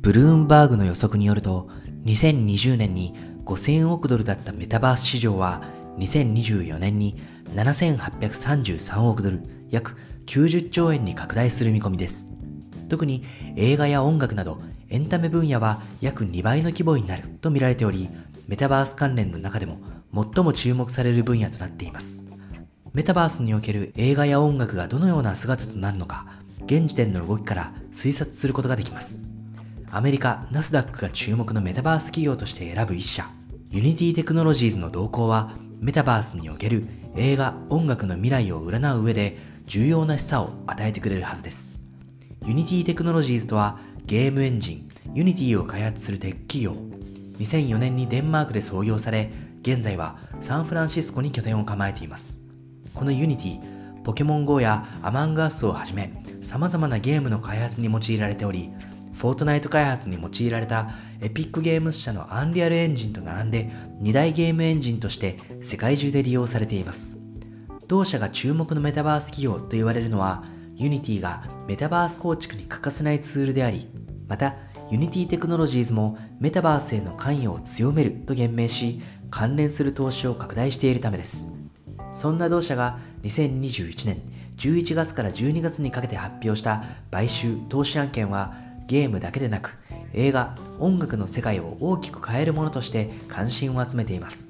ブルームバーグの予測によると、2020年に5000億ドルだったメタバース市場は、2024年に7833億ドル、約90兆円に拡大する見込みです。特に映画や音楽などエンタメ分野は約2倍の規模になると見られており、メタバース関連の中でも最も注目される分野となっています。メタバースにおける映画や音楽がどのような姿となるのか、現時点の動きから推察することができます。アメリカナスダックが注目のメタバース企業として選ぶ一社、ユニティテクノロジーズの動向は、メタバースにおける映画、音楽の未来を占う上で重要な示唆を与えてくれるはずです。ユニティテクノロジーズとはゲームエンジン、ユニティを開発するテック企業。2004年にデンマークで創業され、現在はサンフランシスコに拠点を構えています。このユニティ、ポケモン GO や Among Us をはじめ、様々なゲームの開発に用いられており、フォートナイト開発に用いられたエピックゲーム社のアンリアルエンジンと並んで2大ゲームエンジンとして世界中で利用されています。同社が注目のメタバース企業と言われるのは、ユニティがメタバース構築に欠かせないツールであり、また、ユニティテクノロジーズもメタバースへの関与を強めると言明し、関連する投資を拡大しているためです。そんな同社が2021年11月から12月にかけて発表した買収投資案件はゲームだけでなく映画、音楽の世界を大きく変えるものとして関心を集めています。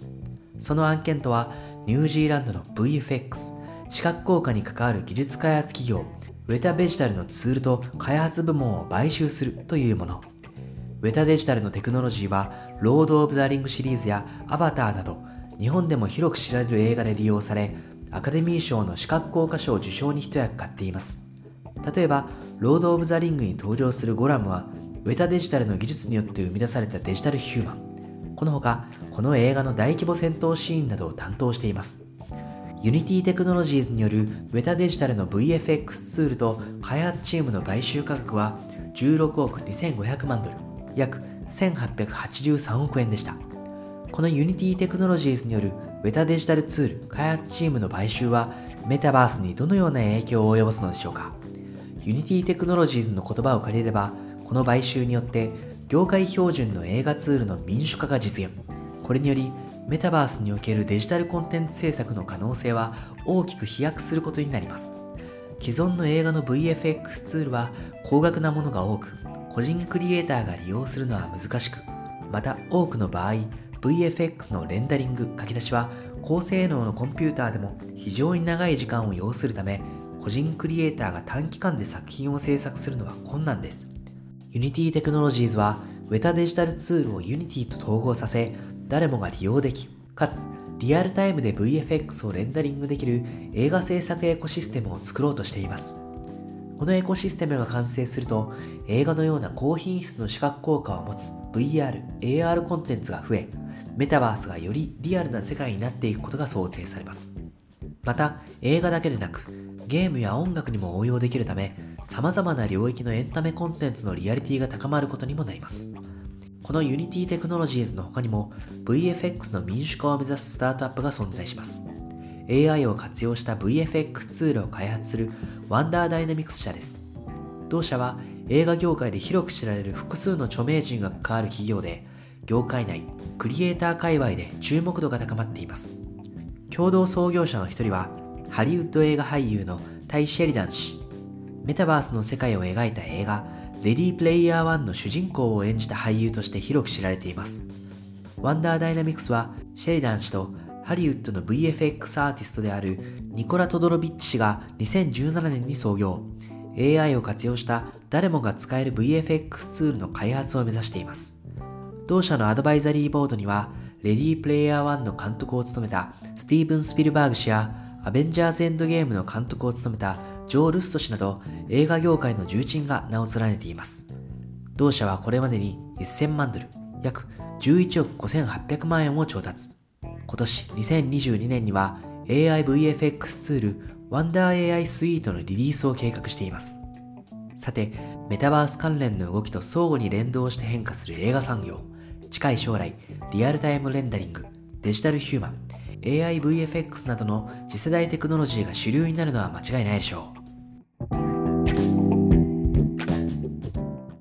その案件とはニュージーランドの VFX 視覚効果に関わる技術開発企業ウェタデジタルのツールと開発部門を買収するというもの。ウェタデジタルのテクノロジーは、ロード・オブ・ザ・リングシリーズやアバターなど、日本でも広く知られる映画で利用され、アカデミー賞の視覚効果賞受賞に一役買っています。例えば、ロード・オブ・ザ・リングに登場するゴラムは、ウェタデジタルの技術によって生み出されたデジタルヒューマン。このほか、この映画の大規模戦闘シーンなどを担当しています。ユニティテクノロジーズによるメタデジタルの VFX ツールと開発チームの買収価格は16億2500万ドル、約1883億円でした。このユニティテクノロジーズによるウェタデジタルツール開発チームの買収はメタバースにどのような影響を及ぼすのでしょうかユニティテクノロジーズの言葉を借りれば、この買収によって業界標準の映画ツールの民主化が実現。これによりメタバースにおけるデジタルコンテンツ制作の可能性は大きく飛躍することになります。既存の映画の VFX ツールは高額なものが多く、個人クリエイターが利用するのは難しく、また多くの場合、VFX のレンダリング書き出しは高性能のコンピューターでも非常に長い時間を要するため、個人クリエイターが短期間で作品を制作するのは困難です。Unity Technologies は、ウェタデジタルツールを Unity と統合させ、誰もが利用でき、かつリアルタイムで VFX をレンダリングできる映画制作エコシステムを作ろうとしています。このエコシステムが完成すると、映画のような高品質の視覚効果を持つ VR、AR コンテンツが増え、メタバースがよりリアルな世界になっていくことが想定されます。また、映画だけでなく、ゲームや音楽にも応用できるため、様々な領域のエンタメコンテンツのリアリティが高まることにもなります。この Unity Technologies の他にも VFX の民主化を目指すスタートアップが存在します。AI を活用した VFX ツールを開発する Wonder Dynamics 社です。同社は映画業界で広く知られる複数の著名人が関わる企業で、業界内、クリエイター界隈で注目度が高まっています。共同創業者の一人は、ハリウッド映画俳優のタイ・シェリダン氏。メタバースの世界を描いた映画、レディープレイヤー1の主人公を演じた俳優として広く知られています。ワンダーダイナミクスはシェリダン氏とハリウッドの VFX アーティストであるニコラ・トドロビッチ氏が2017年に創業。AI を活用した誰もが使える VFX ツールの開発を目指しています。同社のアドバイザリーボードには、レディープレイヤー1の監督を務めたスティーブン・スピルバーグ氏や、アベンジャーズ・エンドゲームの監督を務めたジョー・ルスト氏など映画業界の重鎮が名を連ねています。同社はこれまでに1000万ドル、約11億5800万円を調達。今年2022年には AIVFX ツール WonderAI スイートのリリースを計画しています。さて、メタバース関連の動きと相互に連動して変化する映画産業。近い将来、リアルタイムレンダリング、デジタルヒューマン、AIVFX などの次世代テクノロジーが主流になるのは間違いないでしょう。